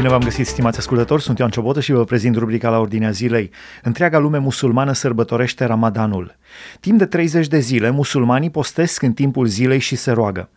Bine v-am găsit, stimați ascultători, sunt Ioan Ciobotă și vă prezint rubrica la ordinea zilei. Întreaga lume musulmană sărbătorește Ramadanul. Timp de 30 de zile, musulmanii postesc în timpul zilei și se roagă.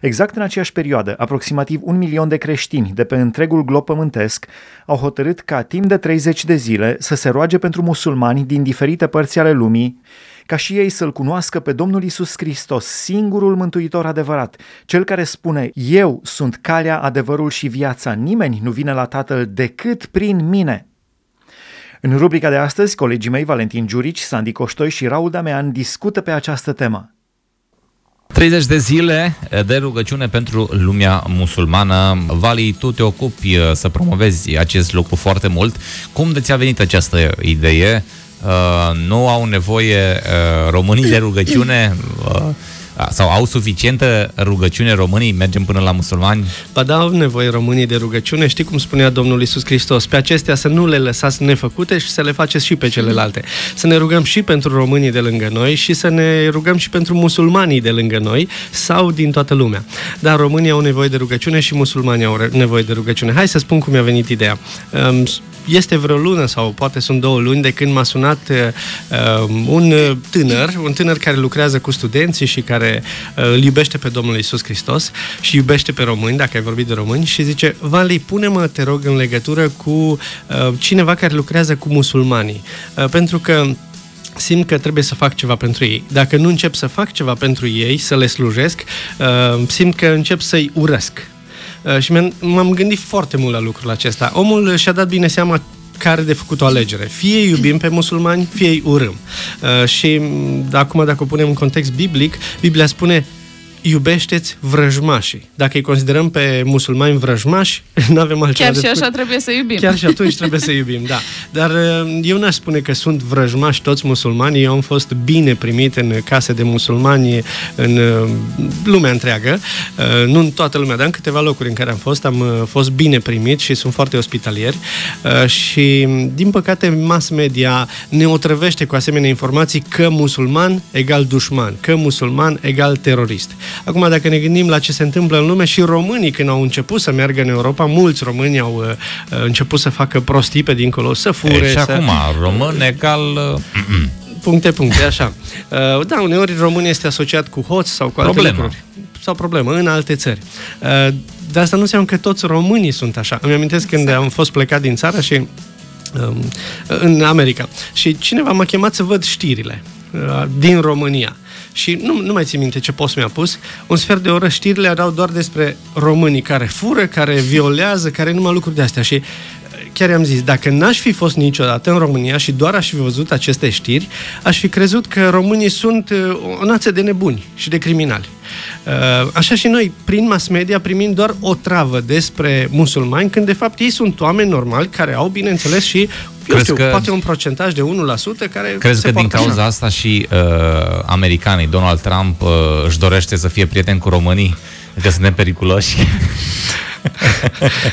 Exact în aceeași perioadă, aproximativ un milion de creștini de pe întregul glob pământesc au hotărât ca timp de 30 de zile să se roage pentru musulmani din diferite părți ale lumii, ca și ei să-L cunoască pe Domnul Isus Hristos, singurul mântuitor adevărat, cel care spune, eu sunt calea, adevărul și viața, nimeni nu vine la Tatăl decât prin mine. În rubrica de astăzi, colegii mei Valentin Giurici, Sandy Coștoi și Raul Damean discută pe această temă. 30 de zile de rugăciune pentru lumea musulmană. Vali, tu te ocupi uh, să promovezi acest lucru foarte mult. Cum de ți-a venit această idee? Uh, nu au nevoie uh, românii de rugăciune? Uh, sau au suficientă rugăciune românii? Mergem până la musulmani? Ba da, au nevoie românii de rugăciune. Știi cum spunea Domnul Isus Hristos? Pe acestea să nu le lăsați nefăcute și să le faceți și pe celelalte. Să ne rugăm și pentru românii de lângă noi și să ne rugăm și pentru musulmanii de lângă noi sau din toată lumea. Dar românii au nevoie de rugăciune și musulmanii au nevoie de rugăciune. Hai să spun cum mi-a venit ideea. Um, este vreo lună sau poate sunt două luni de când m-a sunat uh, un tânăr, un tânăr care lucrează cu studenții și care uh, îl iubește pe Domnul Isus Hristos și iubește pe români, dacă ai vorbit de români, și zice, Vali, pune-mă, te rog, în legătură cu uh, cineva care lucrează cu musulmanii. Uh, pentru că simt că trebuie să fac ceva pentru ei. Dacă nu încep să fac ceva pentru ei, să le slujesc, uh, simt că încep să-i urăsc. Uh, și m-am gândit foarte mult la lucrul acesta. Omul și-a dat bine seama care de făcut o alegere. Fie iubim pe musulmani, fie îi urâm. Uh, și acum, dacă o punem în context biblic, Biblia spune iubește-ți vrăjmașii. Dacă îi considerăm pe musulmani vrăjmași, nu avem altceva Chiar și așa trebuie să iubim. Chiar și atunci trebuie să iubim, da. Dar uh, eu n-aș spune că sunt vrăjmași toți musulmani. Eu am fost bine primit în case de musulmani în uh, lumea întreagă. Uh, nu în toată lumea, dar în câteva locuri în care am fost, am fost bine primit și sunt foarte ospitalieri. Și, din păcate, mass media ne otrăvește cu asemenea informații că musulman egal dușman, că musulman egal terorist. Acum, dacă ne gândim la ce se întâmplă în lume și românii când au început să meargă în Europa, mulți români au uh, uh început să facă prostii pe dincolo, să fure. E, și să... acum, român egal... Uh, puncte, puncte, așa. Uh, da, uneori român este asociat cu hoț sau cu alte problemă. lucruri. Sau problemă, în alte țări. Uh, dar asta nu înseamnă că toți românii sunt așa. Îmi amintesc când am fost plecat din țară și um, în America. Și cineva m-a chemat să văd știrile uh, din România și nu, nu mai țin minte ce post mi-a pus, un sfert de oră știrile erau doar despre românii care fură, care violează, care numai lucruri de astea și chiar i-am zis, dacă n-aș fi fost niciodată în România și doar aș fi văzut aceste știri, aș fi crezut că românii sunt uh, o nație de nebuni și de criminali. Uh, așa și noi, prin mass media, primim doar o travă despre musulmani, când de fapt ei sunt oameni normali care au, bineînțeles, și eu știu, că, poate un procentaj de 1% care Crezi că din cauza așa. asta și uh, americanii, Donald Trump, uh, își dorește să fie prieten cu românii? Că suntem periculoși?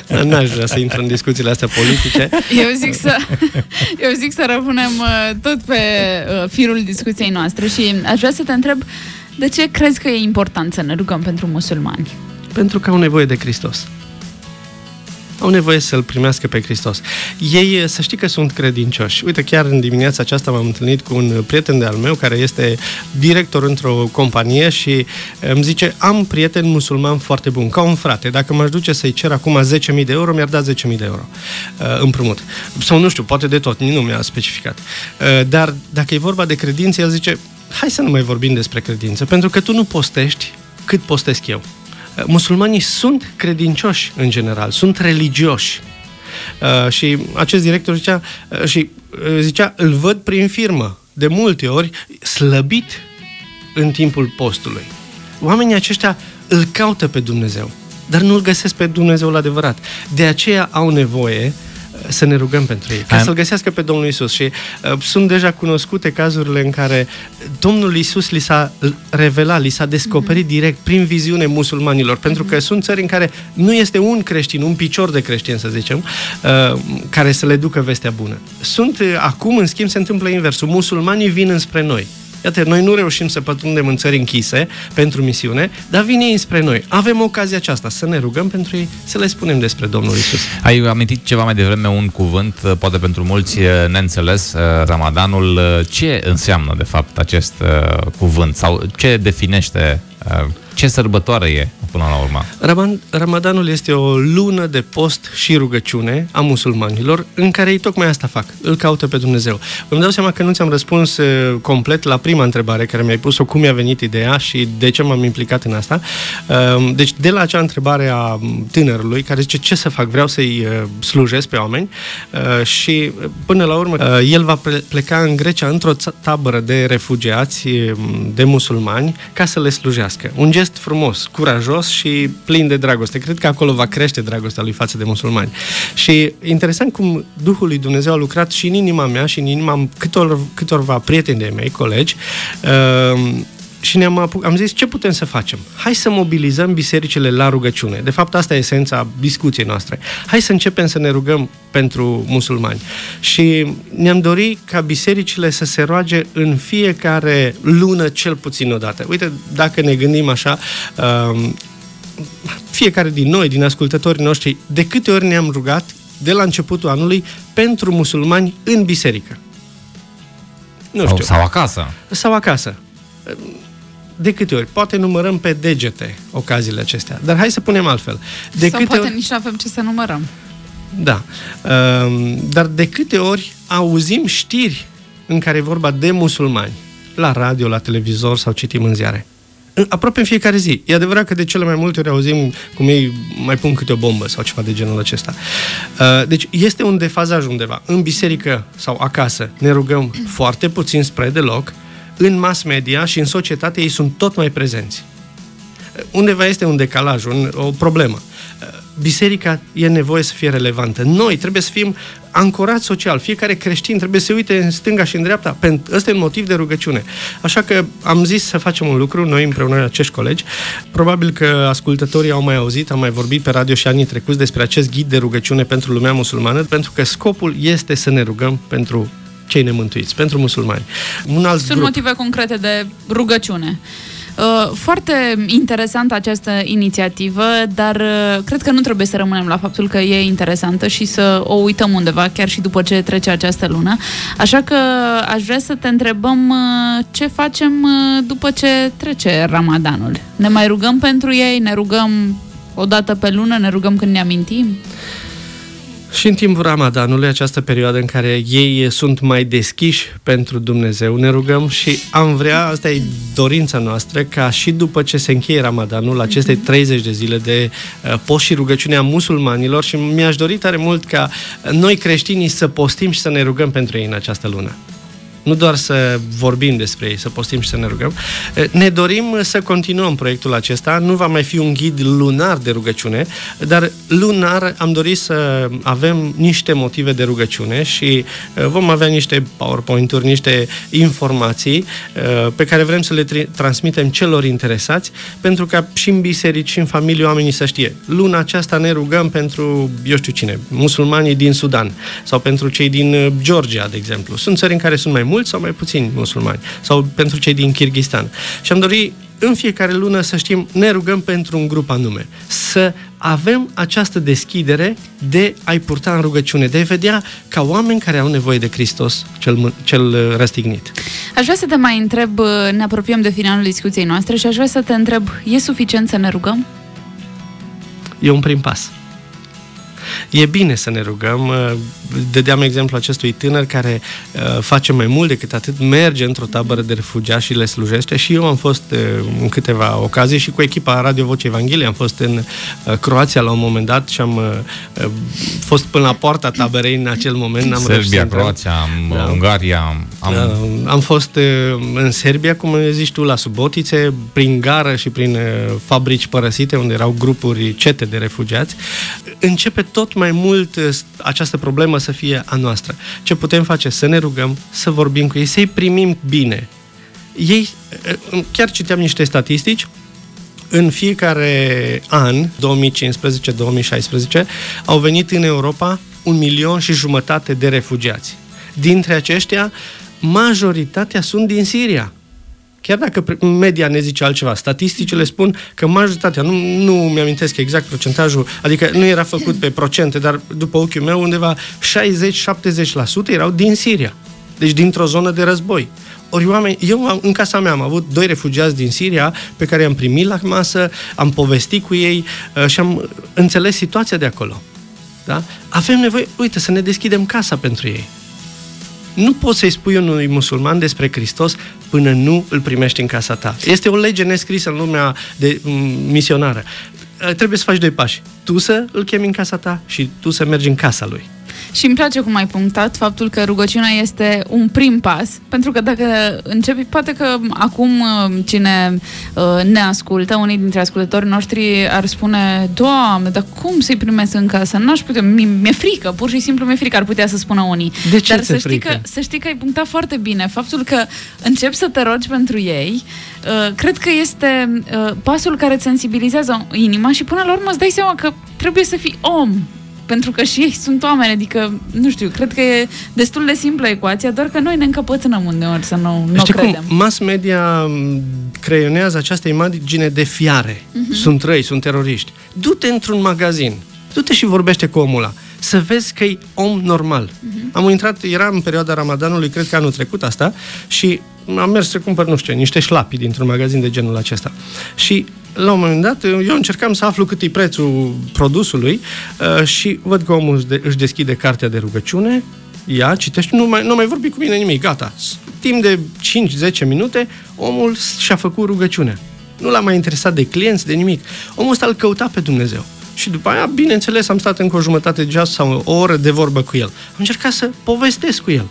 N-aș vrea să intru în discuțiile astea politice. Eu zic să, eu zic să rămânem uh, tot pe uh, firul discuției noastre și aș vrea să te întreb de ce crezi că e important să ne rugăm pentru musulmani? Pentru că au nevoie de Hristos au nevoie să-L primească pe Hristos. Ei, să știi că sunt credincioși. Uite, chiar în dimineața aceasta m-am întâlnit cu un prieten de al meu care este director într-o companie și îmi zice, am prieten musulman foarte bun, ca un frate. Dacă m-aș duce să-i cer acum 10.000 de euro, mi-ar da 10.000 de euro uh, împrumut. Sau nu știu, poate de tot, nu mi-a specificat. Uh, dar dacă e vorba de credință, el zice, hai să nu mai vorbim despre credință, pentru că tu nu postești cât postesc eu musulmanii sunt credincioși în general, sunt religioși. Uh, și acest director zicea, uh, și uh, zicea, îl văd prin firmă, de multe ori, slăbit în timpul postului. Oamenii aceștia îl caută pe Dumnezeu, dar nu îl găsesc pe Dumnezeul adevărat. De aceea au nevoie uh, să ne rugăm pentru ei, ca Am... să-L găsească pe Domnul Isus. Și uh, sunt deja cunoscute cazurile în care Domnul Isus li s-a revelat, li s-a descoperit mm-hmm. direct prin viziune musulmanilor, pentru că sunt țări în care nu este un creștin, un picior de creștin, să zicem, uh, care să le ducă vestea bună. Sunt, uh, acum, în schimb, se întâmplă inversul. Musulmanii vin înspre noi Iată, noi nu reușim să pătrundem în țări închise pentru misiune, dar vin ei spre noi. Avem ocazia aceasta să ne rugăm pentru ei, să le spunem despre Domnul Isus. Ai amintit ceva mai devreme un cuvânt, uh, poate pentru mulți uh, neînțeles, uh, Ramadanul. Ce înseamnă, de fapt, acest cuvânt sau ce definește ce sărbătoare e până la urmă? Ramadanul este o lună de post și rugăciune a musulmanilor în care ei tocmai asta fac, îl caută pe Dumnezeu. Îmi dau seama că nu ți-am răspuns uh, complet la prima întrebare care mi-ai pus-o, cum mi-a venit ideea și de ce m-am implicat în asta. Uh, deci de la acea întrebare a tânărului care zice ce să fac, vreau să-i uh, slujesc pe oameni și până la urmă el va pleca în Grecia într-o tabără de refugiați, de musulmani, ca să le slujească. Un gest frumos, curajos și plin de dragoste. Cred că acolo va crește dragostea lui față de musulmani. Și interesant cum Duhul lui Dumnezeu a lucrat și în inima mea și în inima câtor, câtorva prieteni de mei, colegi, uh, și ne-am apuc, am zis ce putem să facem. Hai să mobilizăm bisericile la rugăciune. De fapt, asta e esența discuției noastre. Hai să începem să ne rugăm pentru musulmani. Și ne-am dorit ca bisericile să se roage în fiecare lună cel puțin o dată. Uite, dacă ne gândim așa, um, fiecare din noi, din ascultătorii noștri, de câte ori ne-am rugat de la începutul anului pentru musulmani în biserică. Nu știu. Sau, sau acasă. Sau acasă de câte ori? Poate numărăm pe degete ocaziile acestea. Dar hai să punem altfel. De Sau câte poate ori... nici nu avem ce să numărăm. Da. Ehm, dar de câte ori auzim știri în care e vorba de musulmani, la radio, la televizor sau citim în ziare? Aproape în fiecare zi. E adevărat că de cele mai multe ori auzim cum ei mai pun câte o bombă sau ceva de genul acesta. Ehm, deci este un defazaj undeva. În biserică sau acasă ne rugăm foarte puțin spre deloc, în mass media și în societate ei sunt tot mai prezenți. Undeva este un decalaj, un, o problemă. Biserica e nevoie să fie relevantă. Noi trebuie să fim ancorați social. Fiecare creștin trebuie să se uite în stânga și în dreapta. Ăsta e un motiv de rugăciune. Așa că am zis să facem un lucru, noi împreună acești colegi. Probabil că ascultătorii au mai auzit, am mai vorbit pe radio și anii trecuți despre acest ghid de rugăciune pentru lumea musulmană, pentru că scopul este să ne rugăm pentru cei nemântuiți, pentru musulmani. Un alt Sunt grup. motive concrete de rugăciune. Uh, foarte interesantă această inițiativă, dar uh, cred că nu trebuie să rămânem la faptul că e interesantă și să o uităm undeva, chiar și după ce trece această lună. Așa că aș vrea să te întrebăm uh, ce facem după ce trece Ramadanul. Ne mai rugăm pentru ei? Ne rugăm o dată pe lună? Ne rugăm când ne amintim? Și în timpul Ramadanului, această perioadă în care ei sunt mai deschiși pentru Dumnezeu, ne rugăm și am vrea, asta e dorința noastră, ca și după ce se încheie Ramadanul, aceste 30 mhm. de zile de uh, post și rugăciune a musulmanilor și mi-aș dori tare mult ca noi creștinii să postim și să ne rugăm pentru ei în această lună nu doar să vorbim despre ei, să postim și să ne rugăm. Ne dorim să continuăm proiectul acesta. Nu va mai fi un ghid lunar de rugăciune, dar lunar am dorit să avem niște motive de rugăciune și vom avea niște PowerPoint-uri, niște informații pe care vrem să le transmitem celor interesați, pentru ca și în biserici și în familie oamenii să știe. Luna aceasta ne rugăm pentru, eu știu cine, musulmanii din Sudan sau pentru cei din Georgia, de exemplu. Sunt țări în care sunt mai mulți sau mai puțini musulmani, sau pentru cei din Kirghistan. Și am dorit în fiecare lună să știm, ne rugăm pentru un grup anume, să avem această deschidere de a-i purta în rugăciune, de a vedea ca oameni care au nevoie de Hristos cel, cel uh, răstignit. Aș vrea să te mai întreb, uh, ne apropiem de finalul discuției noastre și aș vrea să te întreb, e suficient să ne rugăm? E un prim pas. E bine să ne rugăm. Uh, dădeam exemplu acestui tânăr care uh, face mai mult decât atât, merge într-o tabără de refugiați și le slujește și eu am fost uh, în câteva ocazii și cu echipa Radio Voce Evanghelie am fost în Croația la un moment dat și am fost până la poarta taberei în acel moment. Am Serbia, Croația, da. Ungaria. Am... am fost în Serbia, cum zici tu, la Subotițe, prin gară și prin fabrici părăsite, unde erau grupuri cete de refugiați. Începe tot mai mult uh, această problemă să fie a noastră. Ce putem face? Să ne rugăm, să vorbim cu ei, să-i primim bine. Ei, uh, chiar citeam niște statistici, în fiecare an, 2015-2016, au venit în Europa un milion și jumătate de refugiați. Dintre aceștia, majoritatea sunt din Siria. Chiar dacă media ne zice altceva, statisticile spun că majoritatea, nu, nu mi-amintesc exact procentajul, adică nu era făcut pe procente, dar după ochiul meu undeva 60-70% erau din Siria. Deci dintr-o zonă de război. Ori oameni, eu în casa mea am avut doi refugiați din Siria pe care i-am primit la masă, am povestit cu ei uh, și am înțeles situația de acolo. Da? Avem nevoie, uite, să ne deschidem casa pentru ei. Nu poți să-i spui unui musulman despre Hristos până nu îl primești în casa ta. Este o lege nescrisă în lumea de misionară. Uh, trebuie să faci doi pași. Tu să îl chemi în casa ta și tu să mergi în casa lui. Și îmi place cum ai punctat faptul că rugăciunea este un prim pas, pentru că dacă începi, poate că acum uh, cine uh, ne ascultă, unii dintre ascultătorii noștri ar spune, Doamne, dar cum să-i primesc în casă? N-aș putea, mi-e frică, pur și simplu mi-e frică, ar putea să spună unii. De ce dar să știi, că, să știi că ai punctat foarte bine faptul că începi să te rogi pentru ei, uh, cred că este pasul care îți sensibilizează inima și până la urmă îți dai seama că trebuie să fii om pentru că și ei sunt oameni, adică, nu știu, cred că e destul de simplă ecuația, doar că noi ne încăpățânăm uneori să nu, nu Știi credem. Cum mass media creionează această imagine de fiare. Uh-huh. Sunt răi, sunt teroriști. Du-te într-un magazin, du-te și vorbește cu omul ăla să vezi că e om normal. Uh-huh. Am intrat, era în perioada Ramadanului, cred că anul trecut asta, și am mers să cumpăr, nu știu, niște șlapi dintr-un magazin de genul acesta. Și la un moment dat, eu încercam să aflu cât e prețul produsului uh, și văd că omul își deschide cartea de rugăciune, ia, citește, nu mai, nu mai vorbi cu mine nimic, gata. Timp de 5-10 minute, omul și-a făcut rugăciune. Nu l-a mai interesat de clienți, de nimic. Omul ăsta îl căuta pe Dumnezeu. Și după aia, bineînțeles, am stat încă o jumătate de ceas sau o oră de vorbă cu el. Am încercat să povestesc cu el.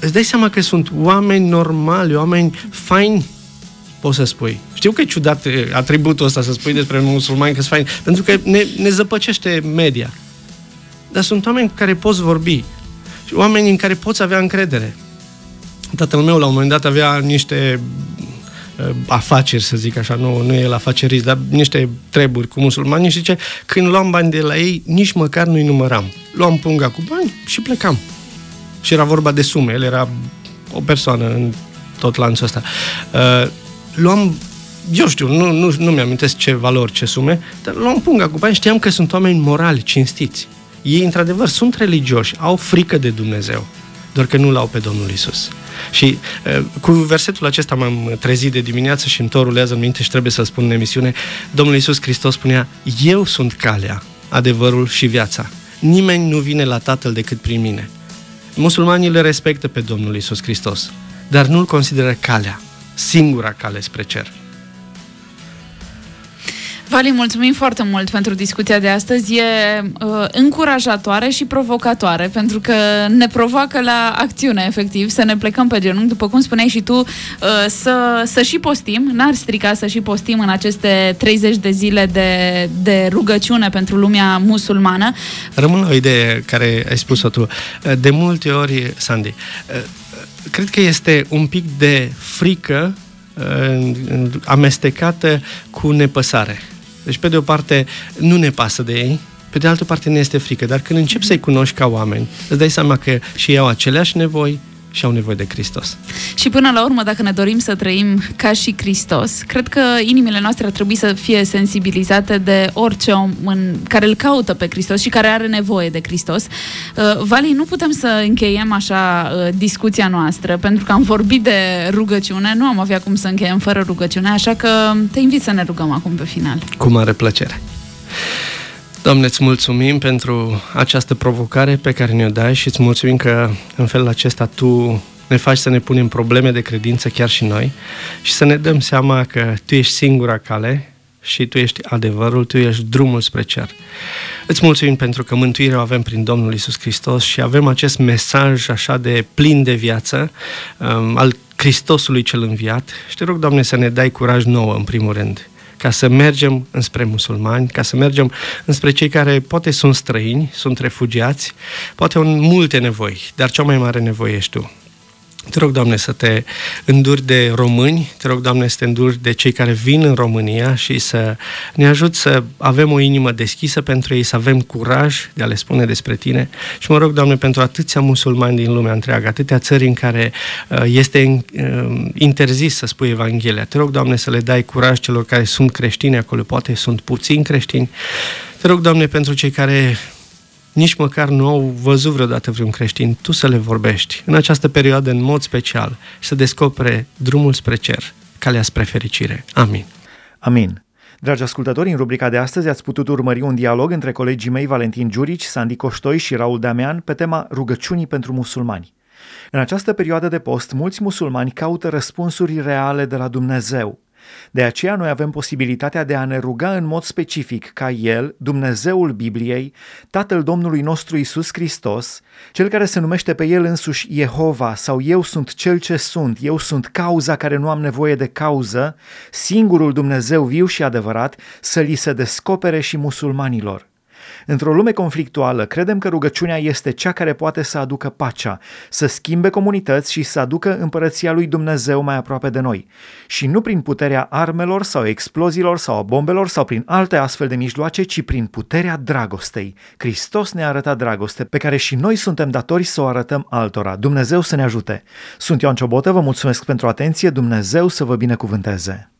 Îți dai seama că sunt oameni normali, oameni faini, poți să spui. Știu că e ciudat atributul ăsta să spui despre musulmani că sunt faini, pentru că ne, ne zăpăcește media. Dar sunt oameni cu care poți vorbi. Oameni în care poți avea încredere. Tatăl meu la un moment dat avea niște uh, afaceri, să zic așa, nu, nu e el afacerist, dar niște treburi cu musulmani și zice, când luam bani de la ei, nici măcar nu-i număram. Luam punga cu bani și plecam. Și era vorba de sume, el era o persoană în tot lanțul ăsta. Uh, luam eu știu, nu, nu, nu mi-amintesc ce valori, ce sume, dar luam punga cu bani, știam că sunt oameni morali, cinstiți. Ei, într-adevăr, sunt religioși, au frică de Dumnezeu, doar că nu l-au pe Domnul Isus. Și uh, cu versetul acesta m-am trezit de dimineață și îmi tot rulează în minte și trebuie să spun în emisiune, Domnul Isus Hristos spunea, eu sunt calea, adevărul și viața. Nimeni nu vine la Tatăl decât prin mine. Musulmanii le respectă pe Domnul Isus Hristos, dar nu-L consideră calea, singura cale spre cer. Vali, mulțumim foarte mult pentru discuția de astăzi. E uh, încurajatoare și provocatoare, pentru că ne provoacă la acțiune, efectiv, să ne plecăm pe genunchi, după cum spuneai și tu, uh, să, să și postim, n-ar strica să și postim în aceste 30 de zile de, de rugăciune pentru lumea musulmană. Rămân la o idee care ai spus-o tu. De multe ori, Sandy, uh, cred că este un pic de frică uh, amestecată cu nepăsare. Deci, pe de o parte, nu ne pasă de ei, pe de altă parte ne este frică, dar când începi să-i cunoști ca oameni, îți dai seama că și ei au aceleași nevoi, și au nevoie de Hristos. Și până la urmă, dacă ne dorim să trăim ca și Hristos, cred că inimile noastre ar trebui să fie sensibilizate de orice om în, care îl caută pe Hristos și care are nevoie de Hristos. Uh, Vali, nu putem să încheiem așa uh, discuția noastră, pentru că am vorbit de rugăciune, nu am avea cum să încheiem fără rugăciune, așa că te invit să ne rugăm acum pe final. Cu mare plăcere. Doamne, îți mulțumim pentru această provocare pe care ne-o dai și îți mulțumim că în felul acesta Tu ne faci să ne punem probleme de credință chiar și noi și să ne dăm seama că Tu ești singura cale și Tu ești adevărul, Tu ești drumul spre cer. Îți mulțumim pentru că mântuirea o avem prin Domnul Isus Hristos și avem acest mesaj așa de plin de viață um, al Hristosului cel înviat și te rog, Doamne, să ne dai curaj nouă, în primul rând, ca să mergem înspre musulmani, ca să mergem înspre cei care poate sunt străini, sunt refugiați, poate au multe nevoi, dar cea mai mare nevoie ești tu. Te rog, Doamne, să te înduri de români, te rog, Doamne, să te înduri de cei care vin în România și să ne ajut să avem o inimă deschisă pentru ei, să avem curaj de a le spune despre Tine. Și mă rog, Doamne, pentru atâția musulmani din lumea întreagă, atâtea țări în care uh, este uh, interzis să spui Evanghelia. Te rog, Doamne, să le dai curaj celor care sunt creștini acolo, poate sunt puțini creștini. Te rog, Doamne, pentru cei care nici măcar nu au văzut vreodată vreun creștin, tu să le vorbești în această perioadă în mod special și să descopere drumul spre cer, calea spre fericire. Amin. Amin. Dragi ascultători, în rubrica de astăzi ați putut urmări un dialog între colegii mei Valentin Giurici, Sandy Coștoi și Raul Damean pe tema rugăciunii pentru musulmani. În această perioadă de post, mulți musulmani caută răspunsuri reale de la Dumnezeu. De aceea noi avem posibilitatea de a ne ruga în mod specific ca El, Dumnezeul Bibliei, Tatăl Domnului nostru Isus Hristos, Cel care se numește pe El însuși Jehova sau Eu sunt Cel ce sunt, Eu sunt cauza care nu am nevoie de cauză, singurul Dumnezeu viu și adevărat, să li se descopere și musulmanilor. Într-o lume conflictuală, credem că rugăciunea este cea care poate să aducă pacea, să schimbe comunități și să aducă împărăția lui Dumnezeu mai aproape de noi. Și nu prin puterea armelor sau exploziilor sau a bombelor sau prin alte astfel de mijloace, ci prin puterea dragostei. Hristos ne-a arătat dragoste pe care și noi suntem datori să o arătăm altora. Dumnezeu să ne ajute! Sunt Ioan Ciobotă, vă mulțumesc pentru atenție, Dumnezeu să vă binecuvânteze!